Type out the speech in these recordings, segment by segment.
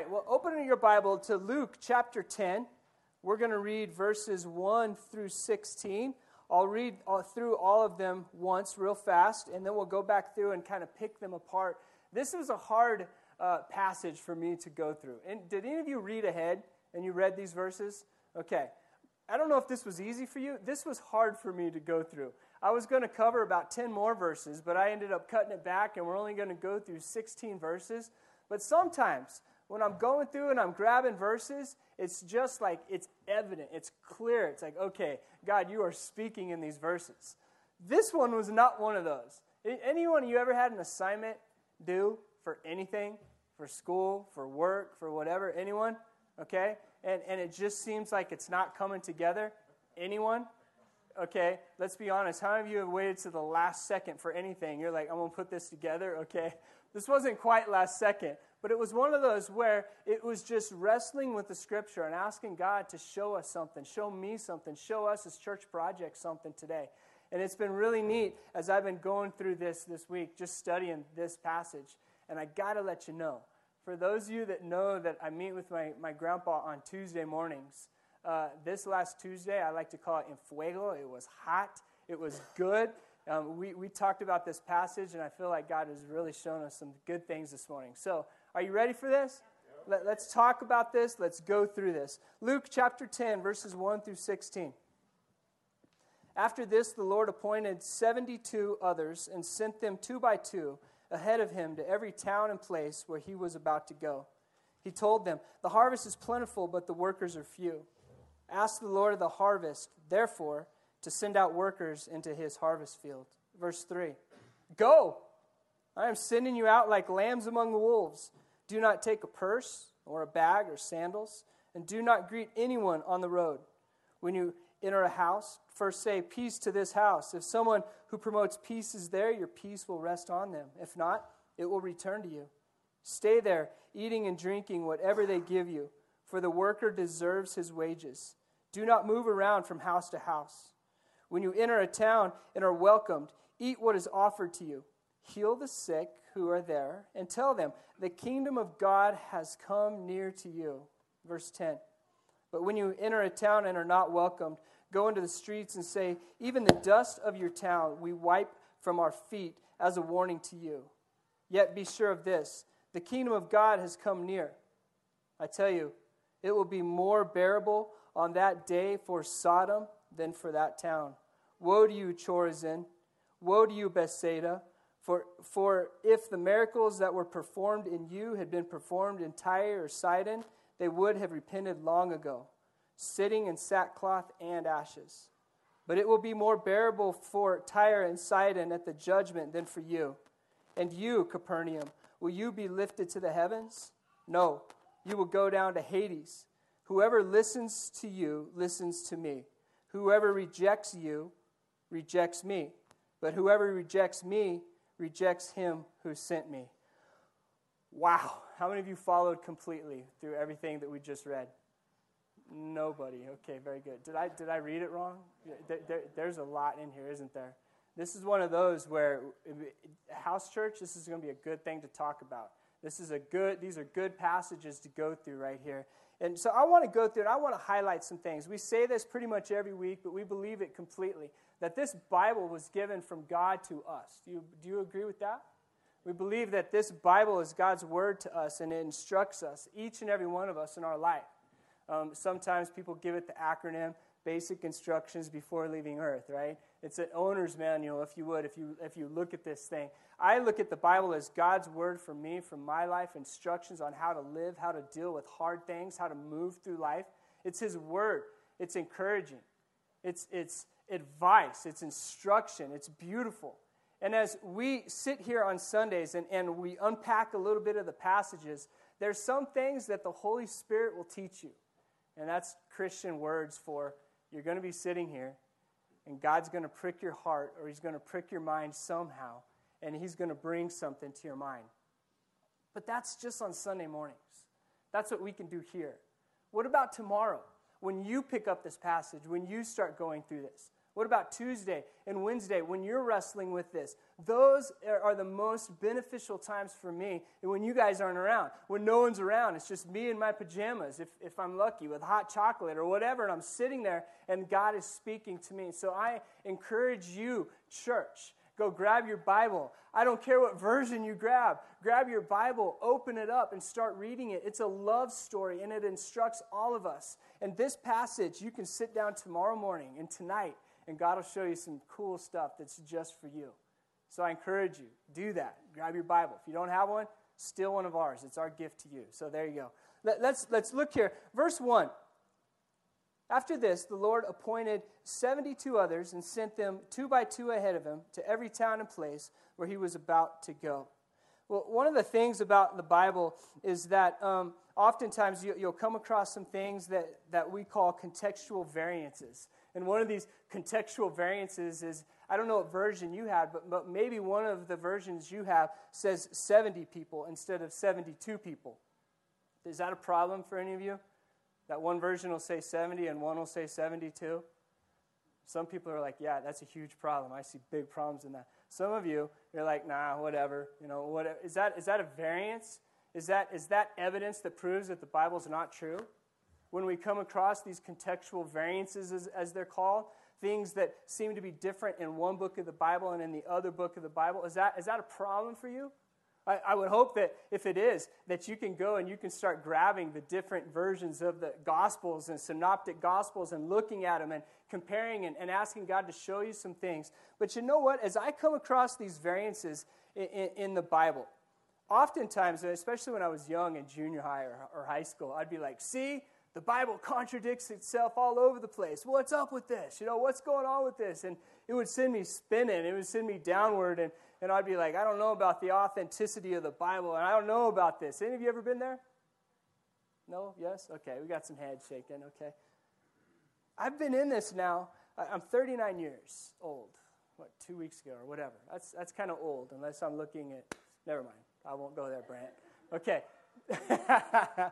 well, open your Bible to Luke chapter 10. We're going to read verses 1 through 16. I'll read all, through all of them once, real fast, and then we'll go back through and kind of pick them apart. This was a hard uh, passage for me to go through. And did any of you read ahead and you read these verses? Okay. I don't know if this was easy for you. This was hard for me to go through. I was going to cover about 10 more verses, but I ended up cutting it back, and we're only going to go through 16 verses. But sometimes when I'm going through and I'm grabbing verses, it's just like it's evident, it's clear. It's like, okay, God, you are speaking in these verses. This one was not one of those. Anyone you ever had an assignment do for anything, for school, for work, for whatever, anyone? Okay? And, and it just seems like it's not coming together? Anyone? Okay, let's be honest. How many of you have waited to the last second for anything? You're like, I'm going to put this together, okay? This wasn't quite last second, but it was one of those where it was just wrestling with the scripture and asking God to show us something, show me something, show us as church project something today. And it's been really neat as I've been going through this this week, just studying this passage. And I got to let you know, for those of you that know that I meet with my, my grandpa on Tuesday mornings, uh, this last Tuesday, I like to call it in fuego. It was hot, it was good. Um, we, we talked about this passage, and I feel like God has really shown us some good things this morning. So, are you ready for this? Let, let's talk about this. Let's go through this. Luke chapter 10, verses 1 through 16. After this, the Lord appointed 72 others and sent them two by two ahead of him to every town and place where he was about to go. He told them, The harvest is plentiful, but the workers are few. Ask the Lord of the harvest, therefore, to send out workers into his harvest field. Verse 3 Go! I am sending you out like lambs among the wolves. Do not take a purse or a bag or sandals, and do not greet anyone on the road. When you enter a house, first say, Peace to this house. If someone who promotes peace is there, your peace will rest on them. If not, it will return to you. Stay there, eating and drinking whatever they give you, for the worker deserves his wages. Do not move around from house to house. When you enter a town and are welcomed, eat what is offered to you. Heal the sick who are there, and tell them, The kingdom of God has come near to you. Verse 10. But when you enter a town and are not welcomed, go into the streets and say, Even the dust of your town we wipe from our feet as a warning to you. Yet be sure of this the kingdom of God has come near. I tell you, it will be more bearable on that day for Sodom than for that town. Woe to you, Chorazin! Woe to you, Bethsaida! For, for if the miracles that were performed in you had been performed in Tyre or Sidon, they would have repented long ago sitting in sackcloth and ashes. But it will be more bearable for Tyre and Sidon at the judgment than for you. And you, Capernaum, will you be lifted to the heavens? No, you will go down to Hades. Whoever listens to you listens to me. Whoever rejects you rejects me. But whoever rejects me rejects him who sent me. Wow. How many of you followed completely through everything that we just read? Nobody. Okay, very good. Did I, did I read it wrong? There, there, there's a lot in here, isn't there? This is one of those where house church, this is going to be a good thing to talk about. This is a good, these are good passages to go through right here. And so I want to go through and I want to highlight some things. We say this pretty much every week, but we believe it completely that this Bible was given from God to us. Do you, do you agree with that? We believe that this Bible is God's word to us and it instructs us, each and every one of us in our life. Um, sometimes people give it the acronym Basic Instructions Before Leaving Earth, right? It's an owner's manual, if you would, if you, if you look at this thing. I look at the Bible as God's word for me, for my life, instructions on how to live, how to deal with hard things, how to move through life. It's His word. It's encouraging. It's, it's advice. It's instruction. It's beautiful. And as we sit here on Sundays and, and we unpack a little bit of the passages, there's some things that the Holy Spirit will teach you. And that's Christian words for you're going to be sitting here, and God's going to prick your heart, or He's going to prick your mind somehow, and He's going to bring something to your mind. But that's just on Sunday mornings. That's what we can do here. What about tomorrow? When you pick up this passage, when you start going through this, What about Tuesday and Wednesday when you're wrestling with this? Those are the most beneficial times for me when you guys aren't around. When no one's around, it's just me in my pajamas, if, if I'm lucky, with hot chocolate or whatever, and I'm sitting there and God is speaking to me. So I encourage you, church, go grab your Bible. I don't care what version you grab. Grab your Bible, open it up, and start reading it. It's a love story, and it instructs all of us. And this passage, you can sit down tomorrow morning and tonight and God will show you some cool stuff that's just for you. So I encourage you, do that. Grab your Bible. If you don't have one, steal one of ours. It's our gift to you. So there you go. Let, let's, let's look here. Verse 1. After this, the Lord appointed 72 others and sent them two by two ahead of him to every town and place where he was about to go. Well, one of the things about the Bible is that um, oftentimes you, will come across some things that, that we call contextual variances. And one of these contextual variances is I don't know what version you had, but, but maybe one of the versions you have says 70 people instead of 72 people. Is that a problem for any of you? That one version will say 70 and one will say 72? Some people are like, yeah, that's a huge problem. I see big problems in that. Some of you, you're like, nah, whatever. You know, what, is, that, is that a variance? Is that, is that evidence that proves that the Bible's not true? When we come across these contextual variances, as, as, they're called, things that seem to be different in one book of the Bible and in the other book of the Bible, is that, is that a problem for you? I, I would hope that if it is, that you can go and you can start grabbing the different versions of the Gospels and Synoptic Gospels and looking at them and comparing and, and asking God to show you some things. But you know what? As I come across these variances in, in, in the Bible, oftentimes, especially when I was young in junior high or, or high school, I'd be like, see, the Bible contradicts itself all over the place. What's up with this? You know, what's going on with this? And it would send me spinning. It would send me downward. And, and I'd be like, I don't know about the authenticity of the Bible. And I don't know about this. Any of you ever been there? No? Yes? Okay. We got some heads shaking. Okay. I've been in this now. I'm 39 years old. What, two weeks ago or whatever. That's, that's kind of old unless I'm looking at. Never mind. I won't go there, Brant. Okay.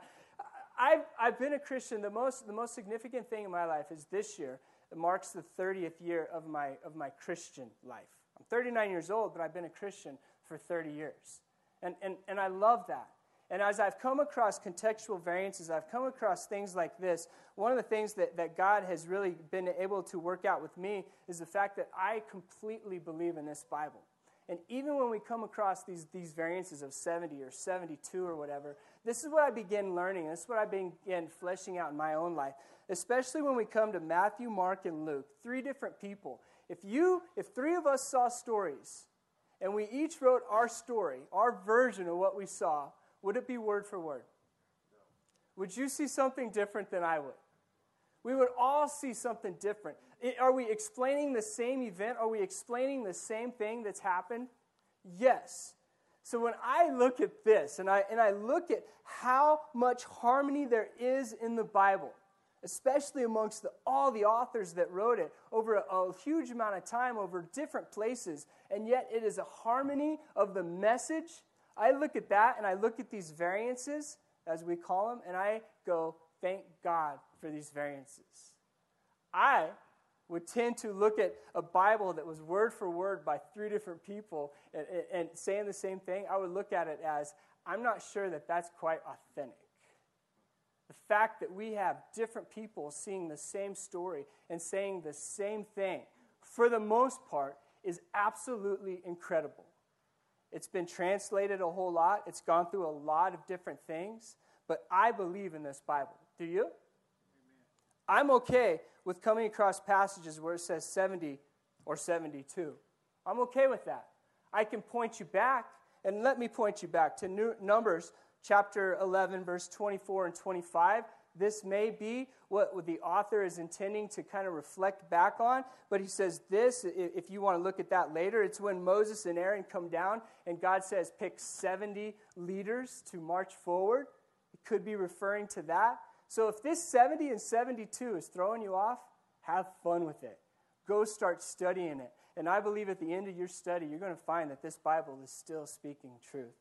I've, I've been a Christian. The most, the most significant thing in my life is this year. It marks the 30th year of my, of my Christian life. I'm 39 years old, but I've been a Christian for 30 years. And, and, and I love that. And as I've come across contextual variances, I've come across things like this. One of the things that, that God has really been able to work out with me is the fact that I completely believe in this Bible. And even when we come across these, these variances of 70 or 72 or whatever, this is what I begin learning. This is what I begin fleshing out in my own life, especially when we come to Matthew, Mark, and Luke, three different people. If you, if three of us saw stories and we each wrote our story, our version of what we saw, would it be word for word? Would you see something different than I would? We would all see something different. Are we explaining the same event? Are we explaining the same thing that's happened? Yes. So when I look at this and I, and I look at how much harmony there is in the Bible, especially amongst the, all the authors that wrote it over a, a huge amount of time, over different places, and yet it is a harmony of the message. I look at that and I look at these variances, as we call them, and I go, thank God for these variances. I would tend to look at a Bible that was word for word by three different people and, and, saying the same thing, I would look at it as I'm not sure that that's quite authentic. The fact that we have different people seeing the same story and saying the same thing, for the most part, is absolutely incredible. It's been translated a whole lot, it's gone through a lot of different things, but I believe in this Bible. Do you? Amen. I'm okay with coming across passages where it says 70 or 72. I'm okay with that. I can point you back, and let me point you back to Numbers chapter 11, verse 24 and 25. This may be what the author is intending to kind of reflect back on, but he says this, if you want to look at that later, it's when Moses and Aaron come down and God says, pick 70 leaders to march forward. It could be referring to that. So if this 70 and 72 is throwing you off, have fun with it. Go start studying it. And I believe at the end of your study, you're going to find that this Bible is still speaking truth.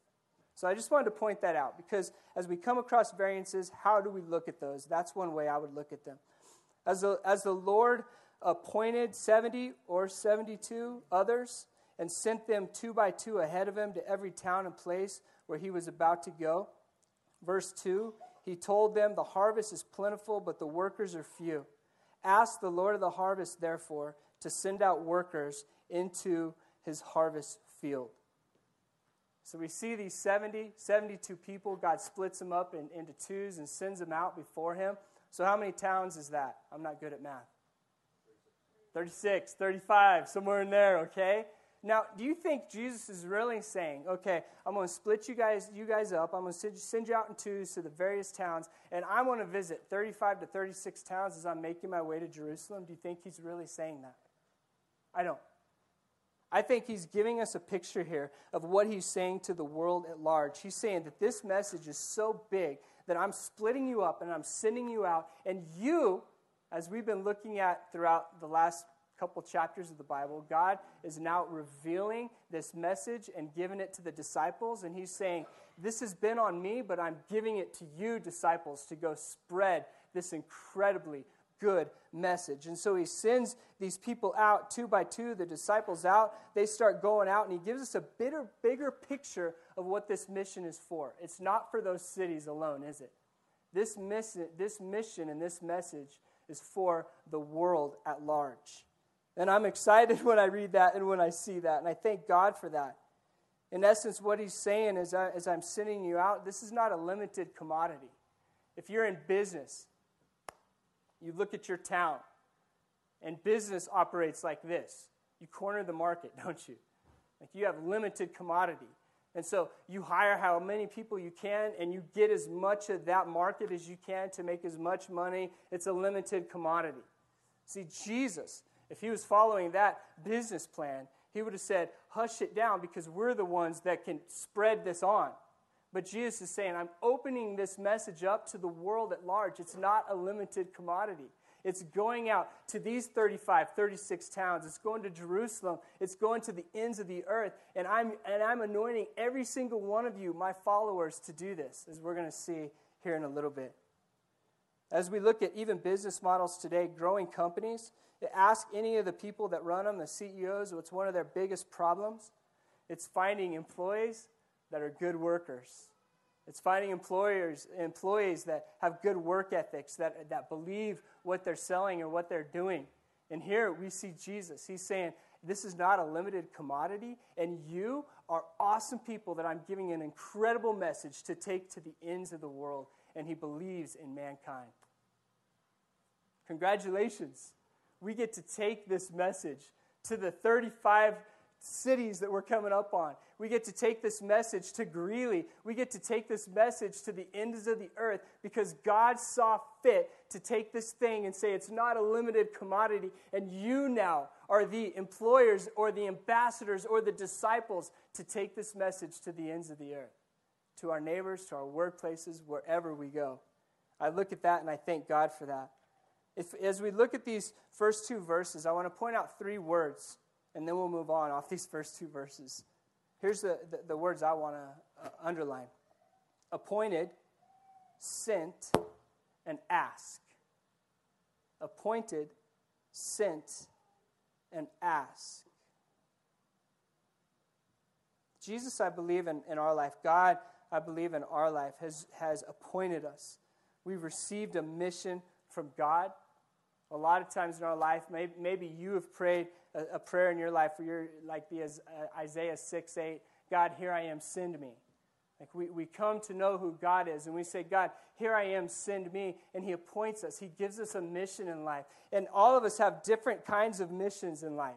So I just wanted to point that out because as we come across variances, how do we look at those? That's one way I would look at them. As the, as the Lord appointed 70 or 72 others and sent them two by two ahead of him to every town and place where he was about to go. Verse 2 He told them, The harvest is plentiful, but the workers are few. Ask the Lord of the harvest, therefore, to send out workers into his harvest field. So we see these 70, 72 people. God splits them up in, into twos and sends them out before him. So, how many towns is that? I'm not good at math. 36, 35, somewhere in there, okay? Now, do you think Jesus is really saying, okay, I'm going to split you guys, you guys up. I'm going to send you out in twos to the various towns, and I'm going to visit 35 to 36 towns as I'm making my way to Jerusalem? Do you think he's really saying that? I don't. I think he's giving us a picture here of what he's saying to the world at large. He's saying that this message is so big that I'm splitting you up and I'm sending you out, and you, as we've been looking at throughout the last couple chapters of the Bible, God is now revealing this message and giving it to the disciples. And He's saying, This has been on me, but I'm giving it to you, disciples, to go spread this incredibly good message. And so He sends these people out two by two, the disciples out. They start going out, and He gives us a bigger, bigger picture of what this mission is for. It's not for those cities alone, is it? This mission, this mission and this message is for the world at large. And I'm excited when I read that and when I see that. And I thank God for that. In essence, what he's saying is, I, as I'm sending you out, this is not a limited commodity. If you're in business, you look at your town, and business operates like this you corner the market, don't you? Like you have limited commodity. And so you hire how many people you can, and you get as much of that market as you can to make as much money. It's a limited commodity. See, Jesus if he was following that business plan, he would have said, Hush it down because we're the ones that can spread this on. But Jesus is saying, I'm opening this message up to the world at large. It's not a limited commodity. It's going out to these 35, 36 towns. It's going to Jerusalem. It's going to the ends of the earth. And I'm, and I'm anointing every single one of you, my followers, to do this, as we're going to see here in a little bit. As we look at even business models today, growing companies, ask any of the people that run them, the CEOs, what's one of their biggest problems? It's finding employees that are good workers. It's finding employers, employees that have good work ethics, that, that believe what they're selling or what they're doing. And here we see Jesus. He's saying, This is not a limited commodity, and you are awesome people that I'm giving an incredible message to take to the ends of the world. And he believes in mankind. Congratulations we get to take this message to the 35 cities that we're coming up on. We get to take this message to Greeley. We get to take this message to the ends of the earth because God saw fit to take this thing and say it's not a limited commodity. And you now are the employers or the ambassadors or the disciples to take this message to the ends of the earth, to our neighbors, to our workplaces, wherever we go. I look at that and I thank God for that. If, as we look at these first two verses, I want to point out three words, and then we'll move on off these first two verses. Here's the, the, the words I want to uh, underline appointed, sent, and ask. Appointed, sent, and ask. Jesus, I believe, in, in our life, God, I believe, in our life, has, has appointed us. We've received a mission from God. A lot of times in our life, maybe, maybe you have prayed a, a, prayer in your life where you're like the uh, Isaiah 6 8, God, here I am, send me. Like we, we come to know who God is and we say, God, here I am, send me. And He appoints us, He gives us a mission in life. And all of us have different kinds of missions in life.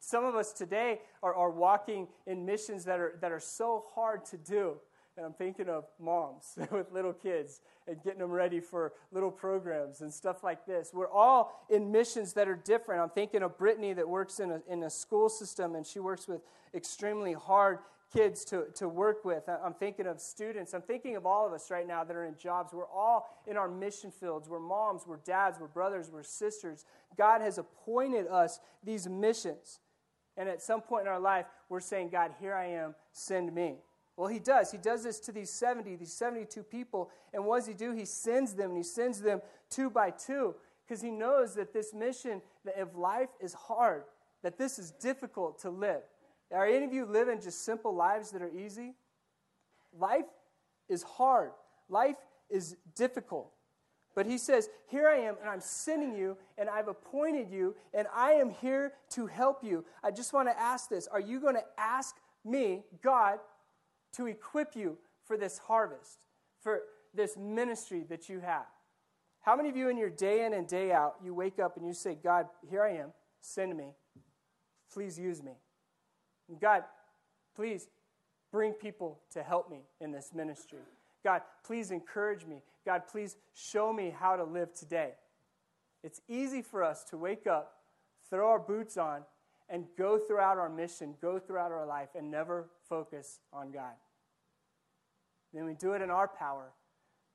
Some of us today are, are walking in missions that are, that are so hard to do. And I'm thinking of moms with little kids and getting them ready for little programs and stuff like this. We're all in missions that are different. I'm thinking of Brittany that works in a, in a school system and she works with extremely hard kids to, to work with. I'm thinking of students. I'm thinking of all of us right now that are in jobs. We're all in our mission fields. We're moms, we're dads, we're brothers, we're sisters. God has appointed us these missions. And at some point in our life, we're saying, God, here I am, send me. Well, he does. He does this to these 70, these 72 people. And what does he do? He sends them, and he sends them two by two. because he knows that this mission that if life is hard, that this is difficult to live. Are any of you living just simple lives that are easy? Life is hard. Life is difficult. But he says, Here I am, and I'm sending you, and I've appointed you, and I am here to help you. I just want to ask this Are you going to ask me, God, to equip you for this harvest, for this ministry that you have? How many of you, in your day in and day out, you wake up and you say, God, here I am, send me. Please use me. God, please bring people to help me in this ministry. God, please encourage me. God, please show me how to live today. It's easy for us to wake up, throw our boots on, and go throughout our mission, go throughout our life, and never focus on God. Then we do it in our power.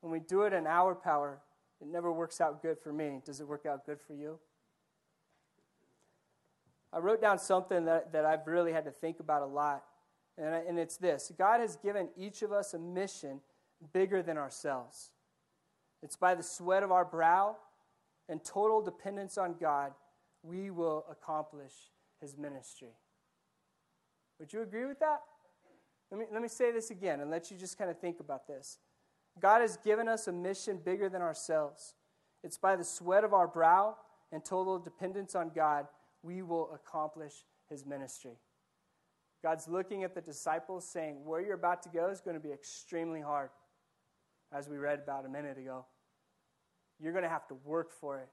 When we do it in our power, it never works out good for me. Does it work out good for you? I wrote down something that, that I've really had to think about a lot, and, I, and it's this God has given each of us a mission bigger than ourselves. It's by the sweat of our brow and total dependence on God we will accomplish his ministry. Would you agree with that? Let me, let me say this again and let you just kind of think about this. God has given us a mission bigger than ourselves. It's by the sweat of our brow and total dependence on God we will accomplish his ministry. God's looking at the disciples saying, Where you're about to go is going to be extremely hard as we read about a minute ago. You're going to have to work for it.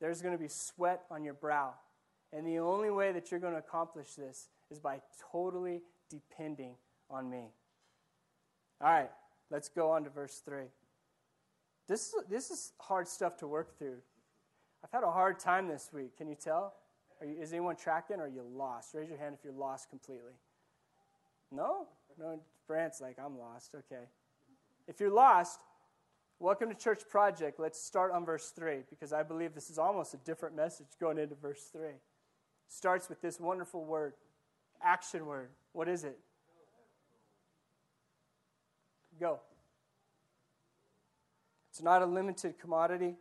There's going to be sweat on your brow. And the only way that you're going to accomplish this is by totally depending on me. All right, let's go on to verse 3. This, this is hard stuff to work through. I've had a hard time this week. Can you tell? You, is anyone tracking or are you lost? Raise your hand if you're lost completely. No? No, Brant's like, I'm lost. Okay. If you're lost, welcome to Church Project. Let's start on verse 3 because I believe this is almost a different message going into verse 3. Starts with this wonderful word, action word. What is it? Go. It's not a limited commodity.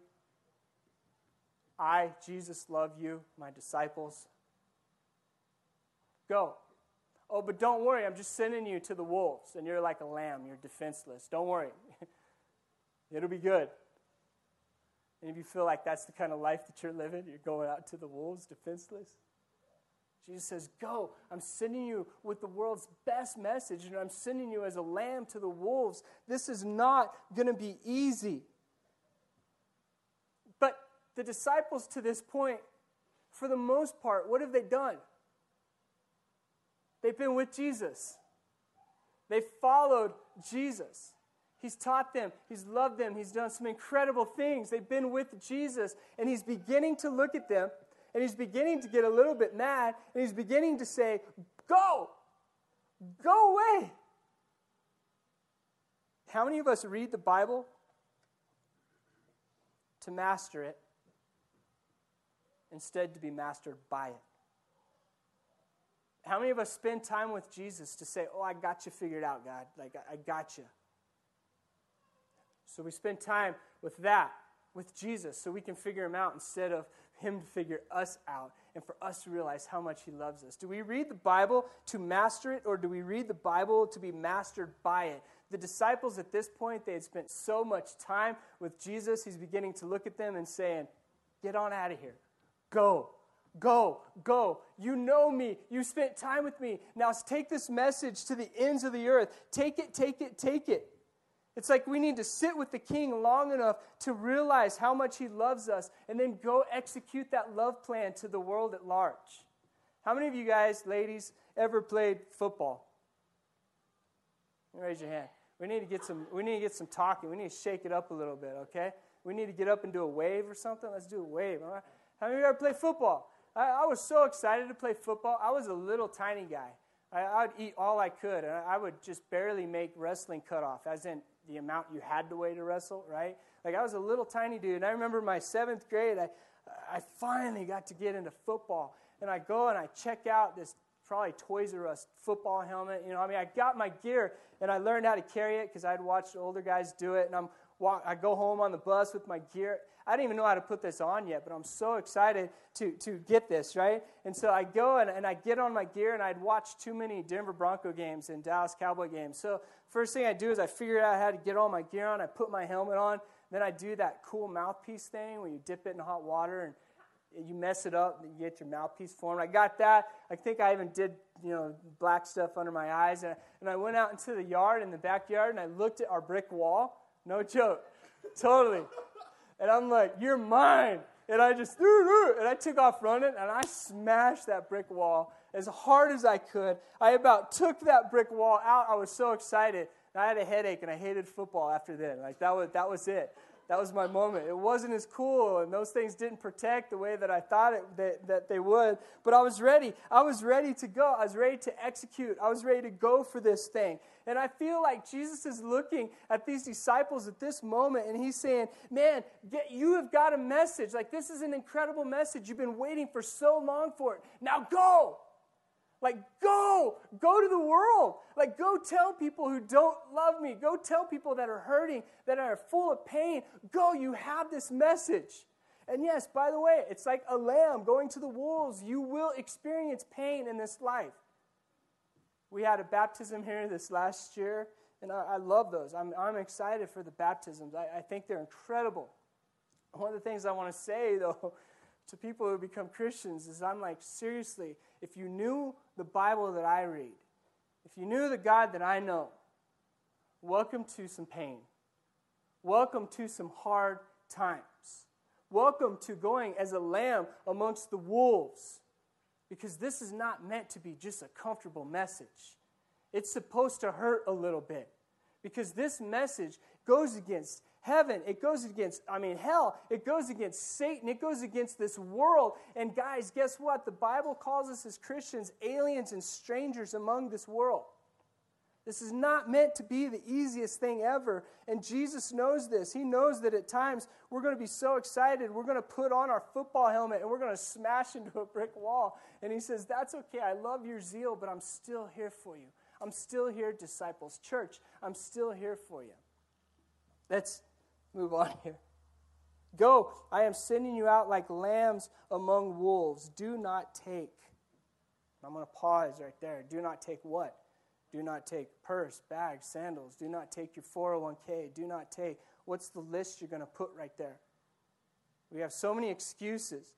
I, Jesus, love you, my disciples. Go. Oh, but don't worry, I'm just sending you to the wolves, and you're like a lamb, you're defenseless. Don't worry. It'll be good. And if you feel like that's the kind of life that you're living, you're going out to the wolves defenseless. Jesus says, Go. I'm sending you with the world's best message, and I'm sending you as a lamb to the wolves. This is not going to be easy. But the disciples to this point, for the most part, what have they done? They've been with Jesus. They followed Jesus. He's taught them, He's loved them, He's done some incredible things. They've been with Jesus, and He's beginning to look at them, and He's beginning to get a little bit mad, and He's beginning to say, Go! Go away! How many of us read the Bible to master it instead to be mastered by it? How many of us spend time with Jesus to say, Oh, I got you figured out, God? Like, I got you. So we spend time with that, with Jesus, so we can figure him out instead of him to figure us out and for us to realize how much he loves us. Do we read the Bible to master it, or do we read the Bible to be mastered by it? The disciples at this point, they had spent so much time with Jesus, he's beginning to look at them and saying, Get on out of here. Go. Go, go. You know me. You spent time with me. Now take this message to the ends of the earth. Take it, take it, take it. It's like we need to sit with the king long enough to realize how much he loves us and then go execute that love plan to the world at large. How many of you guys, ladies, ever played football? Raise your hand. We need to get some we need to get some talking. We need to shake it up a little bit, okay? We need to get up and do a wave or something. Let's do a wave. All right? How many of you ever play football? I, I, was so excited to play football. I was a little tiny guy. I, would eat all I could, and I would just barely make wrestling cutoff, as in the amount you had to weigh to wrestle, right? Like I was a little tiny dude, and I remember my seventh grade, I, I finally got to get into football. And I go and I check out this probably Toys R Us football helmet. You know, I mean, I got my gear and I learned how to carry it because I'd watched older guys do it. And I'm walk, I go home on the bus with my gear. I didn't even know how to put this on yet, but I'm so excited to, to get this, right? And so I go and, and I get on my gear, and I'd watched too many Denver Bronco games and Dallas Cowboy games. So first thing I do is I figure out how to get all my gear on. I put my helmet on. Then I do that cool mouthpiece thing where you dip it in hot water and you mess it up, you get your mouthpiece formed. I got that. I think I even did, you know, black stuff under my eyes. And, and I went out into the yard, in the backyard, and I looked at our brick wall. No joke. totally. And I'm like, you're mine. And I just, and I took off running, and I smashed that brick wall as hard as I could. I about took that brick wall out. I was so excited. I had a headache, and I hated football after then. Like, that was, that was it that was my moment. It wasn't as cool, and those things didn't protect the way that I thought it, that, that they would. But I was ready. I was ready to go. I was ready to execute. I was ready to go for this thing. And I feel like Jesus is looking at these disciples at this moment, and he's saying, Man, get, you have got a message. Like, this is an incredible message. You've been waiting for so long for it. Now go. Like, go, go to the world. Like, go tell people who don't love me. Go tell people that are hurting, that are full of pain. Go, you have this message. And yes, by the way, it's like a lamb going to the wolves. You will experience pain in this life. We had a baptism here this last year, and I, I love those. I'm, I'm excited for the baptisms. I, I think they're incredible. One of the things I want to say, though, to people who become Christians is I'm like, seriously, if you knew the Bible that I read, if you knew the God that I know, welcome to some pain. Welcome to some hard times. Welcome to going as a lamb amongst the wolves. Because this is not meant to be just a comfortable message. It's supposed to hurt a little bit. Because this message goes against heaven. It goes against, I mean, hell. It goes against Satan. It goes against this world. And guys, guess what? The Bible calls us as Christians aliens and strangers among this world. This is not meant to be the easiest thing ever. And Jesus knows this. He knows that at times we're going to be so excited, we're going to put on our football helmet and we're going to smash into a brick wall. And He says, That's okay. I love your zeal, but I'm still here for you. I'm still here, disciples. Church, I'm still here for you. Let's move on here. Go, I am sending you out like lambs among wolves. Do not take. I'm going to pause right there. Do not take what? Do not take purse, bag, sandals. Do not take your 401k. Do not take. What's the list you're going to put right there? We have so many excuses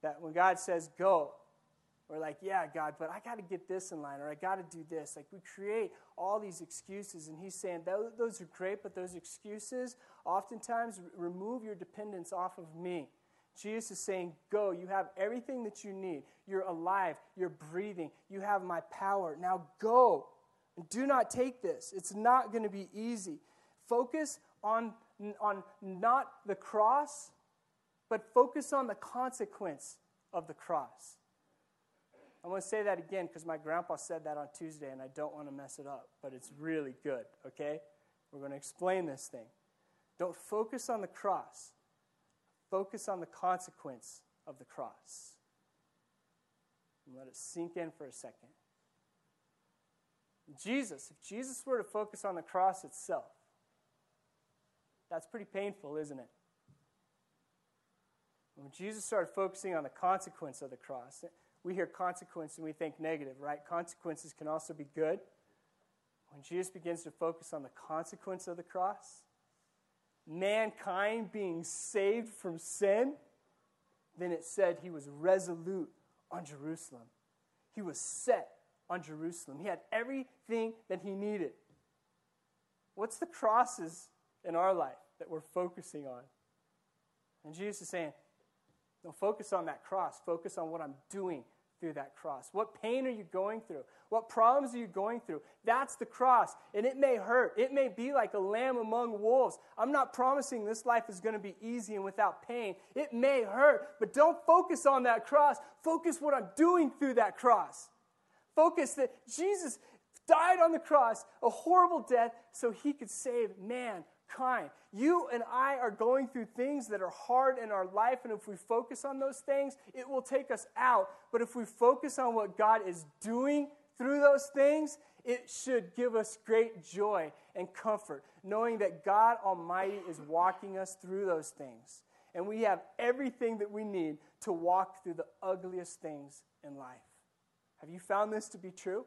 that when God says go, we're like, yeah, God, but I got to get this in line, or I got to do this. Like, we create all these excuses, and He's saying, those are great, but those excuses oftentimes remove your dependence off of me. Jesus is saying, Go, you have everything that you need. You're alive, you're breathing, you have my power. Now go. Do not take this. It's not going to be easy. Focus on, on not the cross, but focus on the consequence of the cross. I want to say that again because my grandpa said that on Tuesday and I don't want to mess it up, but it's really good, okay? We're going to explain this thing. Don't focus on the cross, focus on the consequence of the cross. And let it sink in for a second. Jesus, if Jesus were to focus on the cross itself, that's pretty painful, isn't it? When Jesus started focusing on the consequence of the cross, we hear consequence and we think negative, right? Consequences can also be good. When Jesus begins to focus on the consequence of the cross, mankind being saved from sin, then it said he was resolute on Jerusalem. He was set on Jerusalem. He had everything that he needed. What's the crosses in our life that we're focusing on? And Jesus is saying, don't focus on that cross. Focus on what I'm doing through that cross. What pain are you going through? What problems are you going through? That's the cross. And it may hurt. It may be like a lamb among wolves. I'm not promising this life is going to be easy and without pain. It may hurt, but don't focus on that cross. Focus what I'm doing through that cross. Focus that Jesus died on the cross, a horrible death, so he could save mankind. You and I are going through things that are hard in our life, and if we focus on those things, it will take us out. But if we focus on what God is doing through those things, it should give us great joy and comfort, knowing that God Almighty is walking us through those things. And we have everything that we need to walk through the ugliest things in life. Have you found this to be true?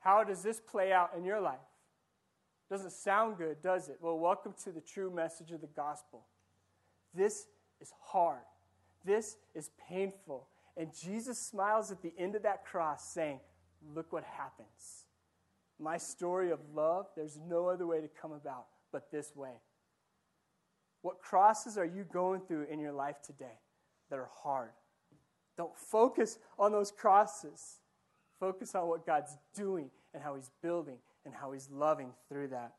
How does this play out in your life? Doesn't sound good, does it? Well, welcome to the true message of the gospel. This is hard. This is painful. And Jesus smiles at the end of that cross, saying, Look what happens. My story of love, there's no other way to come about but this way. What crosses are you going through in your life today that are hard? Don't focus on those crosses. Focus on what God's doing and how He's building and how He's loving through that.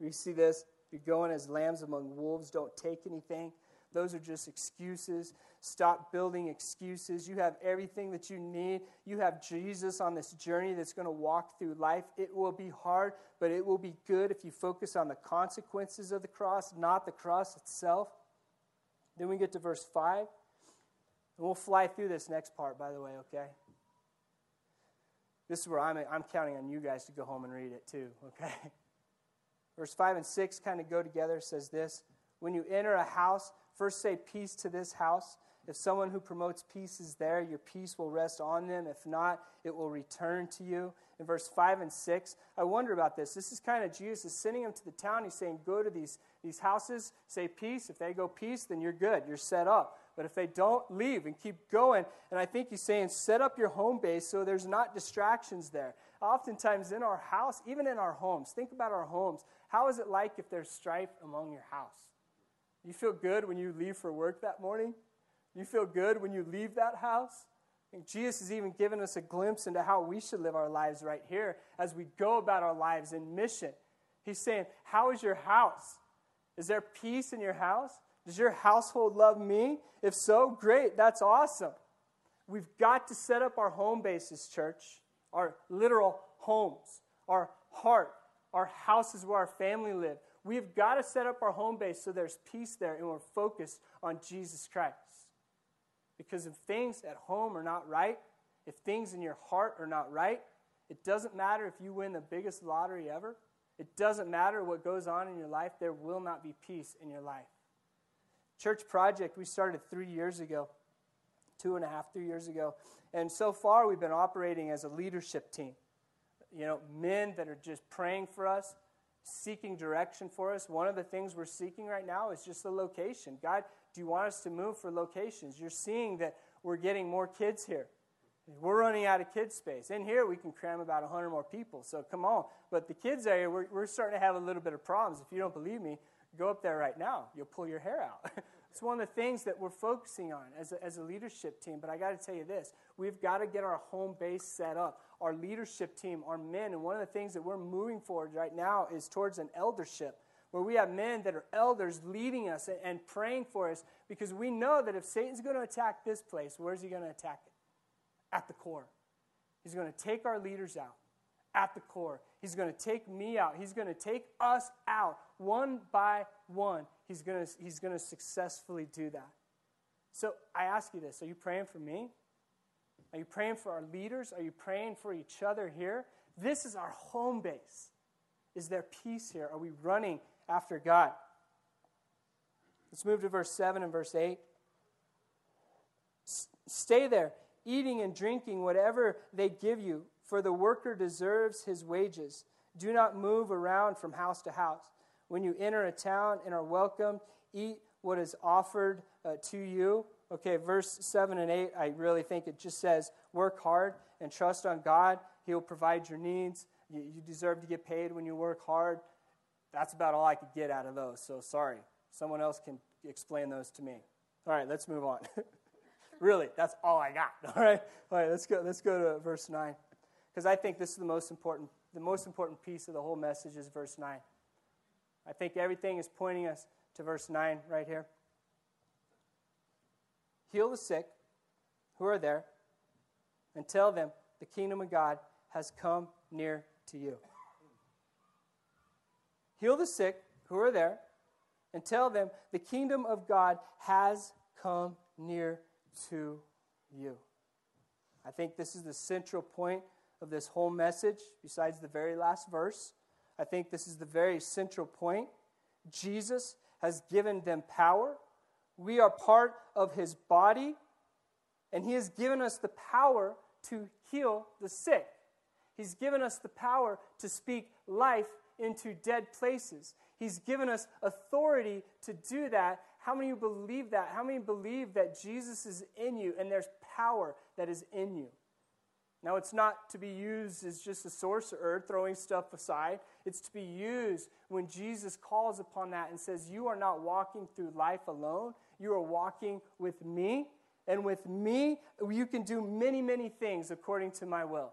We see this. You're going as lambs among wolves. Don't take anything. Those are just excuses. Stop building excuses. You have everything that you need. You have Jesus on this journey that's going to walk through life. It will be hard, but it will be good if you focus on the consequences of the cross, not the cross itself. Then we get to verse 5. And we'll fly through this next part, by the way, okay? This is where I'm, I'm counting on you guys to go home and read it too, okay? Verse 5 and 6 kind of go together. Says this When you enter a house, First, say peace to this house. If someone who promotes peace is there, your peace will rest on them. If not, it will return to you. In verse 5 and 6, I wonder about this. This is kind of Jesus sending them to the town. He's saying, Go to these, these houses, say peace. If they go peace, then you're good. You're set up. But if they don't, leave and keep going. And I think he's saying, Set up your home base so there's not distractions there. Oftentimes in our house, even in our homes, think about our homes. How is it like if there's strife among your house? You feel good when you leave for work that morning? You feel good when you leave that house? Jesus has even given us a glimpse into how we should live our lives right here as we go about our lives in mission. He's saying, How is your house? Is there peace in your house? Does your household love me? If so, great. That's awesome. We've got to set up our home bases, church, our literal homes, our heart, our houses where our family live. We've got to set up our home base so there's peace there and we're focused on Jesus Christ. Because if things at home are not right, if things in your heart are not right, it doesn't matter if you win the biggest lottery ever. It doesn't matter what goes on in your life, there will not be peace in your life. Church project we started three years ago, two and a half, three years ago. And so far, we've been operating as a leadership team. You know, men that are just praying for us, seeking direction for us. One of the things we're seeking right now is just the location. God, do you want us to move for locations? You're seeing that we're getting more kids here. We're running out of kids space. In here, we can cram about 100 more people, so come on. But the kids area, we're, we're starting to have a little bit of problems. If you don't believe me, go up there right now. You'll pull your hair out. it's one of the things that we're focusing on as a, as a leadership team. But I got to tell you this we've got to get our home base set up our leadership team, our men. And one of the things that we're moving forward right now is towards an eldership where we have men that are elders leading us and praying for us because we know that if Satan's going to attack this place, where's he going to attack it? At the core. He's going to take our leaders out at the core. He's going to take me out. He's going to take us out one by one. He's going to, he's going to successfully do that. So I ask you this are you praying for me? Are you praying for our leaders? Are you praying for each other here? This is our home base. Is there peace here? Are we running after God? Let's move to verse 7 and verse 8. Stay there, eating and drinking whatever they give you, for the worker deserves his wages. Do not move around from house to house. When you enter a town and are welcomed, eat what is offered uh, to you Okay, verse 7 and 8, I really think it just says, work hard and trust on God. He'll provide your needs. You, you deserve to get paid when you work hard. That's about all I could get out of those, so sorry. Someone else can explain those to me. All right, let's move on. really, that's all I got. All right, all right. Let's go. Let's go to verse nine, because I think this is the most important. The most important piece of the whole message is verse nine. I think everything is pointing us to verse nine right here heal the sick who are there, and tell them the kingdom of God has come near to you. Heal the sick who are there, and tell them the kingdom of God has come near to you. I think this is the central point of this whole message, besides the very last verse. I think this is the very central point. Jesus has given them power. We are part of his body, and he has given us the power to heal the sick. He's given us the power to speak life into dead places. He's given us authority to do that. How many believe that? How many believe that Jesus is in you and there's power that is in you? Now, it's not to be used as just a sorcerer throwing stuff aside. It's to be used when Jesus calls upon that and says, You are not walking through life alone. You are walking with me. And with me, you can do many, many things according to my will.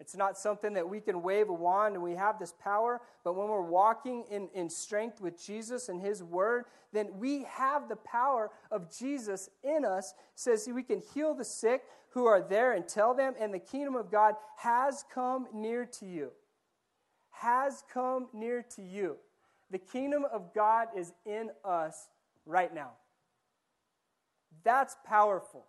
It's not something that we can wave a wand and we have this power, but when we're walking in, in strength with Jesus and His Word, then we have the power of Jesus in us. Says we can heal the sick who are there and tell them, and the kingdom of God has come near to you. Has come near to you. The kingdom of God is in us right now. That's powerful.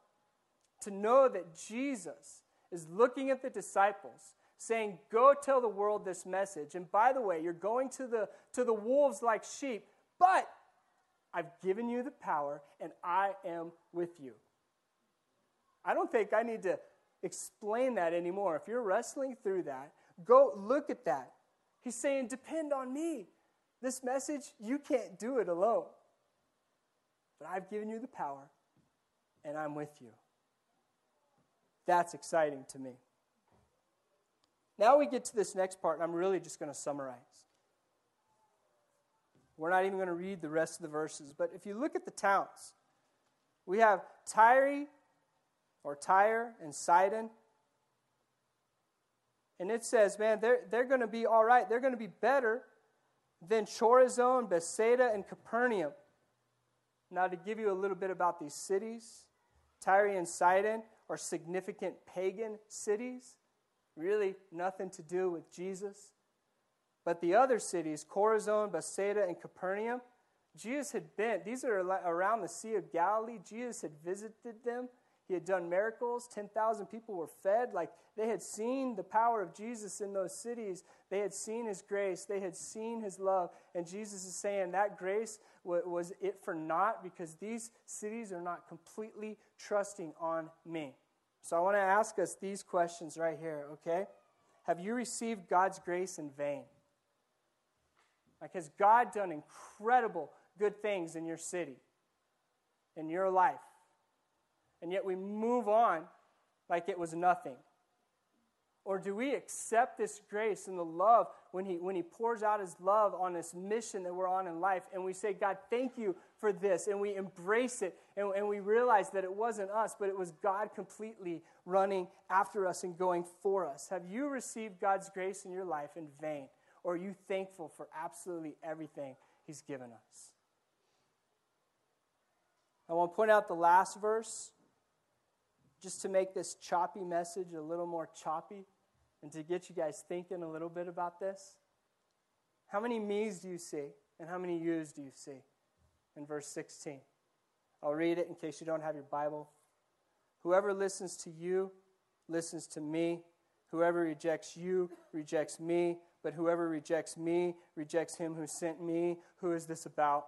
To know that Jesus is looking at the disciples, saying, Go tell the world this message. And by the way, you're going to the, to the wolves like sheep, but I've given you the power and I am with you. I don't think I need to explain that anymore. If you're wrestling through that, go look at that. He's saying, Depend on me. This message, you can't do it alone. But I've given you the power and I'm with you. That's exciting to me. Now we get to this next part, and I'm really just going to summarize. We're not even going to read the rest of the verses, but if you look at the towns, we have Tyre or Tyre and Sidon. And it says, man, they're, they're going to be all right. They're going to be better than Chorazin, Bethsaida, and Capernaum. Now, to give you a little bit about these cities, Tyre and Sidon are significant pagan cities, really nothing to do with Jesus. But the other cities, Chorazin, Bethsaida, and Capernaum, Jesus had been, these are around the Sea of Galilee. Jesus had visited them. He had done miracles. 10,000 people were fed. Like they had seen the power of Jesus in those cities. They had seen his grace. They had seen his love. And Jesus is saying that grace was it for naught because these cities are not completely trusting on me. So I want to ask us these questions right here, okay? Have you received God's grace in vain? Like, has God done incredible good things in your city, in your life? And yet we move on like it was nothing. Or do we accept this grace and the love when he, when he pours out his love on this mission that we're on in life and we say, God, thank you for this, and we embrace it and, and we realize that it wasn't us, but it was God completely running after us and going for us? Have you received God's grace in your life in vain? Or are you thankful for absolutely everything he's given us? I want to point out the last verse just to make this choppy message a little more choppy and to get you guys thinking a little bit about this. How many me's do you see and how many you's do you see in verse 16? I'll read it in case you don't have your Bible. Whoever listens to you listens to me. Whoever rejects you rejects me. But whoever rejects me rejects him who sent me. Who is this about?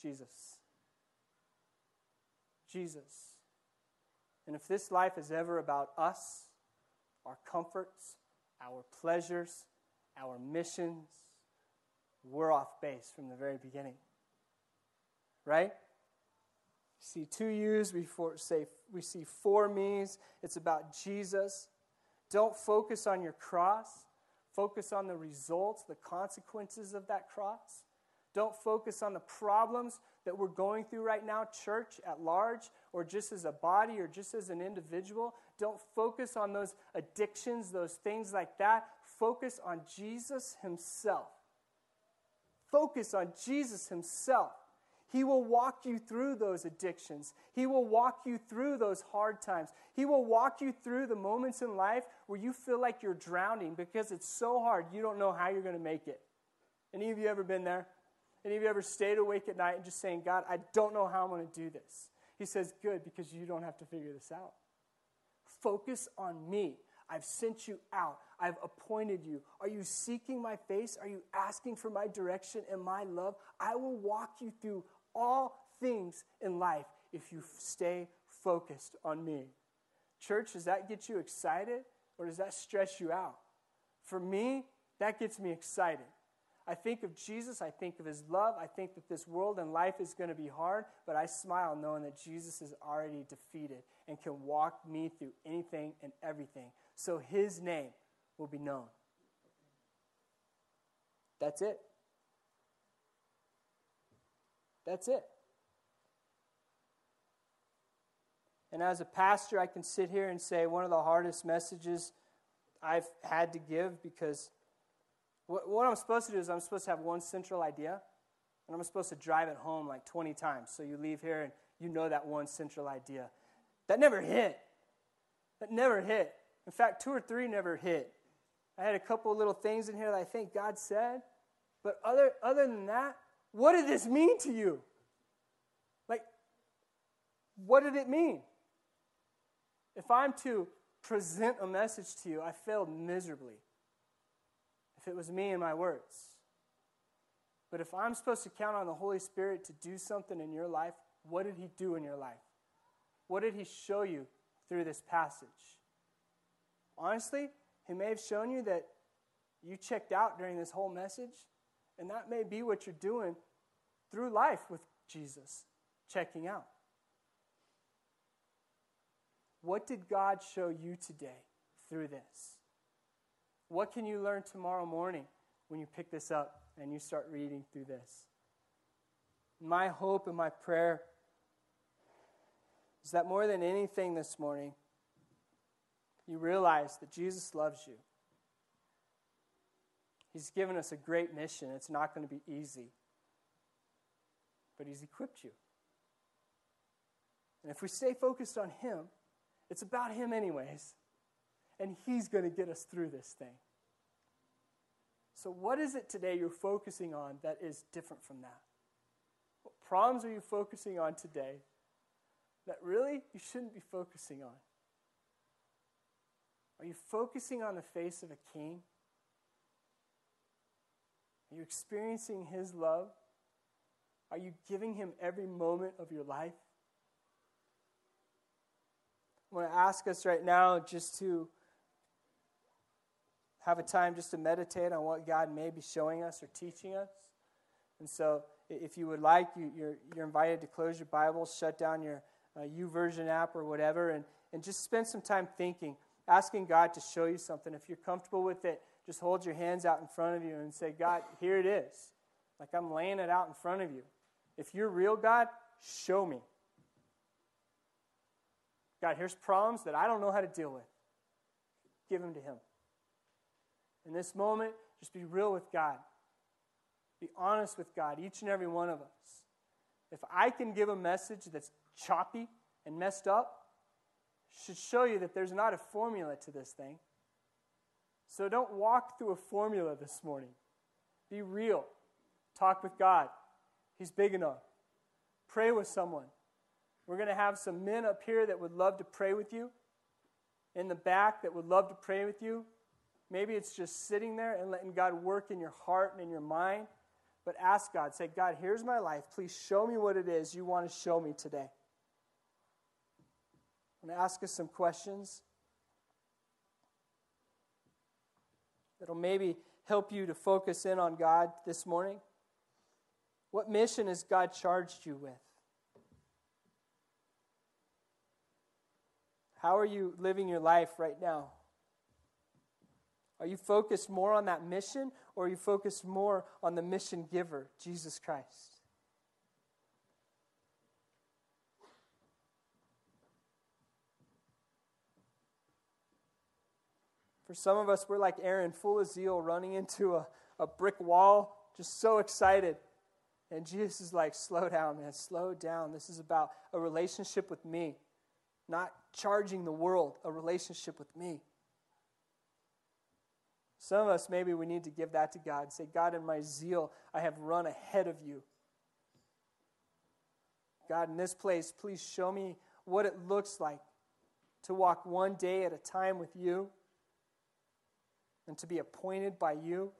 Jesus. Jesus. And if this life is ever about us, our comforts, our pleasures, our missions, we're off base from the very beginning. Right? see two U's, we say we see four me's. It's about Jesus. Don't focus on your cross. Focus on the results, the consequences of that cross. Don't focus on the problems that we're going through right now, church at large, or just as a body, or just as an individual. Don't focus on those addictions, those things like that. Focus on Jesus Himself. Focus on Jesus Himself. He will walk you through those addictions. He will walk you through those hard times. He will walk you through the moments in life where you feel like you're drowning because it's so hard you don't know how you're going to make it. Any of you ever been there? Any of you ever stayed awake at night and just saying, God, I don't know how I'm going to do this? He says, Good, because you don't have to figure this out. Focus on me. I've sent you out. I've appointed you. Are you seeking my face? Are you asking for my direction and my love? I will walk you through all things in life if you stay focused on me. Church, does that get you excited or does that stress you out? For me, that gets me excited. I think of Jesus, I think of his love, I think that this world and life is going to be hard, but I smile knowing that Jesus is already defeated and can walk me through anything and everything. So his name will be known. That's it. That's it. And as a pastor, I can sit here and say one of the hardest messages I've had to give because what, what, I'm supposed to do is I'm supposed to have one central idea, and I'm supposed to drive it home like 20 times. So you leave here and you know that one central idea. That never hit. That never hit. In fact, two or three never hit. I had a couple little things in here that I think God said, but other, other than that, what did this mean to you? Like, what did it mean? If I'm to present a message to you, I failed miserably. If it was me and my words. But if I'm supposed to count on the Holy Spirit to do something in your life, what did He do in your life? What did He show you through this passage? Honestly, He may have shown you that you checked out during this whole message, and that may be what you're doing through life with Jesus, checking out. What did God show you today through this? What can you learn tomorrow morning when you pick this up and you start reading through this? My hope and my prayer is that more than anything this morning, you realize that Jesus loves you. He's given us a great mission. It's not going to be easy, but He's equipped you. And if we stay focused on Him, it's about Him, anyways. And He's going to get us through this thing. So, what is it today you're focusing on that is different from that? What problems are you focusing on today that really you shouldn't be focusing on? Are you focusing on the face of a king? Are you experiencing his love? Are you giving him every moment of your life? I want to ask us right now just to have a time just to meditate on what God may be showing us or teaching us. And so, if you would like, you're, you're invited to close your Bible, shut down your uh, app or whatever, and, and just spend some time thinking, asking God to show you something. If you're comfortable with it, just hold your hands out in front of you and say, God, here it is. Like I'm laying it out in front of you. If you're real, God, show me. God, here's problems that I don't know how to deal with. Give them to Him. In this moment, just be real with God. Be honest with God, each and every one of us. If I can give a message that's choppy and messed up, should show you that there's not a formula to this thing. So don't walk through a formula this morning. Be real. Talk with God. He's big enough. Pray with someone. We're going to have some men up here that would love to pray with you, in the back that would love to pray with you. Maybe it's just sitting there and letting God work in your heart and in your mind. But ask God, say, God, here's my life. Please show me what it is you want to show me today. I'm going to ask us some questions that'll maybe help you to focus in on God this morning. What mission has God charged you with? How are you living your life right now? Are you focused more on that mission or are you focused more on the mission giver, Jesus Christ? For some of us, we're like Aaron, full of zeal, running into a, a brick wall, just so excited. And Jesus is like, slow down, man, slow down. This is about a relationship with me not charging the world a relationship with me. Some of us, maybe we need to give that to God say, God, in my zeal, I have run ahead of you. God, in this place, please show me what it looks like to walk one day at a time with you and to be appointed by you.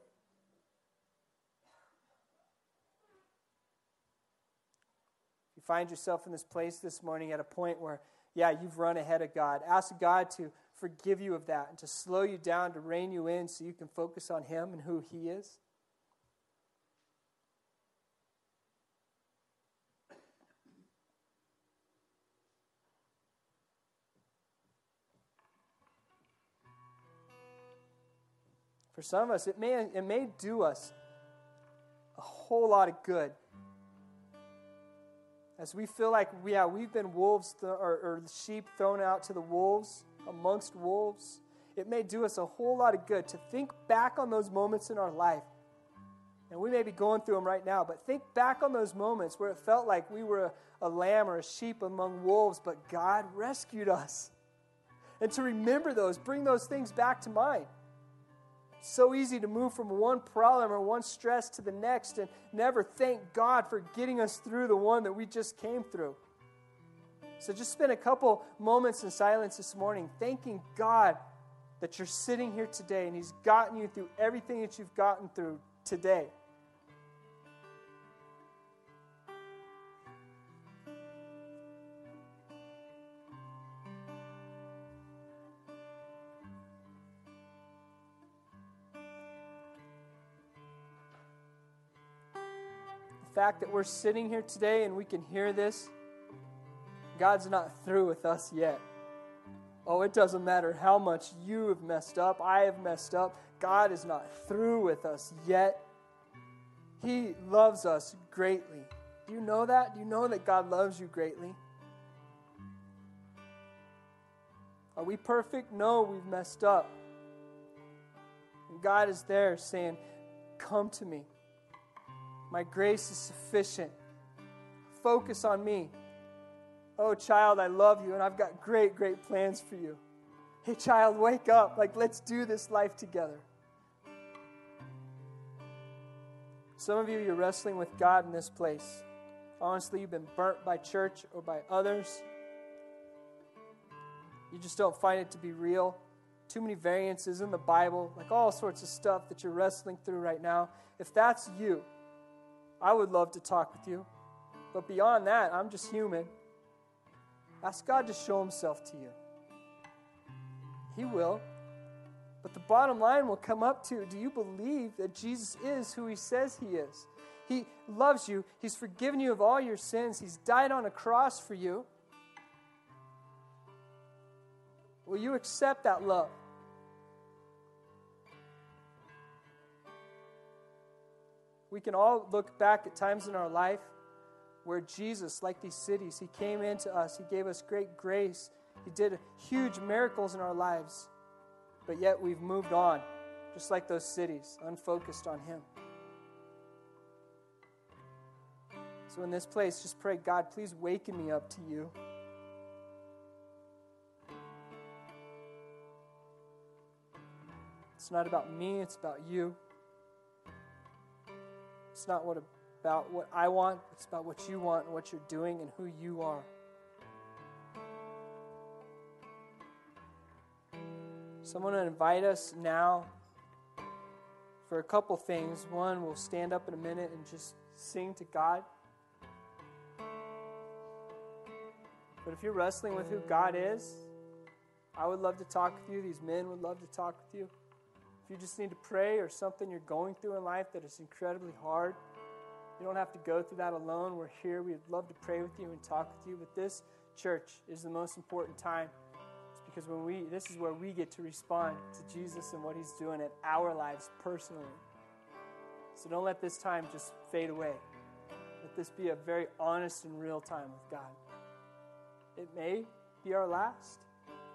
If you find yourself in this place this morning at a point where, yeah, you've run ahead of God, ask God to forgive you of that and to slow you down, to rein you in so you can focus on Him and who He is. For some of us, it may, it may do us a whole lot of good. As we feel like, yeah, we've been wolves th- or, or sheep thrown out to the wolves, amongst wolves, it may do us a whole lot of good to think back on those moments in our life. And we may be going through them right now, but think back on those moments where it felt like we were a, a lamb or a sheep among wolves, but God rescued us. And to remember those, bring those things back to mind so easy to move from one problem or one stress to the next and never thank God for getting us through the one that we just came through. So just spend a couple moments in silence this morning thanking God that you're sitting here today and He's gotten you through everything that you've gotten through today. Fact that we're sitting here today and we can hear this, God's not through with us yet. Oh, it doesn't matter how much you have messed up, I have messed up. God is not through with us yet. He loves us greatly. Do you know that? Do you know that God loves you greatly? Are we perfect? No, we've messed up. And God is there saying, Come to me. My grace is sufficient. Focus on me. Oh, child, I love you, and I've got great, great plans for you. Hey, child, wake up. Like, let's do this life together. Some of you, you're wrestling with God in this place. Honestly, you've been burnt by church or by others. You just don't find it to be real. Too many variances in the Bible, like all sorts of stuff that you're wrestling through right now. If that's you, I would love to talk with you. But beyond that, I'm just human. Ask God to show himself to you. He will. But the bottom line will come up to do you believe that Jesus is who he says he is? He loves you, he's forgiven you of all your sins, he's died on a cross for you. Will you accept that love? We can all look back at times in our life where Jesus, like these cities, He came into us, He gave us great grace, He did huge miracles in our lives, but yet we've moved on, just like those cities, unfocused on Him. So, in this place, just pray, God, please waken me up to you. It's not about me, it's about you. It's not what about what I want, it's about what you want and what you're doing and who you are. So I'm going to invite us now for a couple things. One, we'll stand up in a minute and just sing to God. But if you're wrestling with who God is, I would love to talk with you. These men would love to talk with you. If you just need to pray or something you're going through in life that is incredibly hard, you don't have to go through that alone. We're here. We'd love to pray with you and talk with you. But this church is the most important time. It's because when we this is where we get to respond to Jesus and what he's doing in our lives personally. So don't let this time just fade away. Let this be a very honest and real time with God. It may be our last,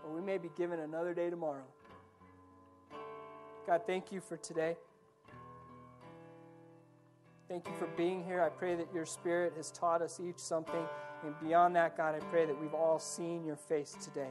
or we may be given another day tomorrow. God, thank you for today. Thank you for being here. I pray that your spirit has taught us each something. And beyond that, God, I pray that we've all seen your face today.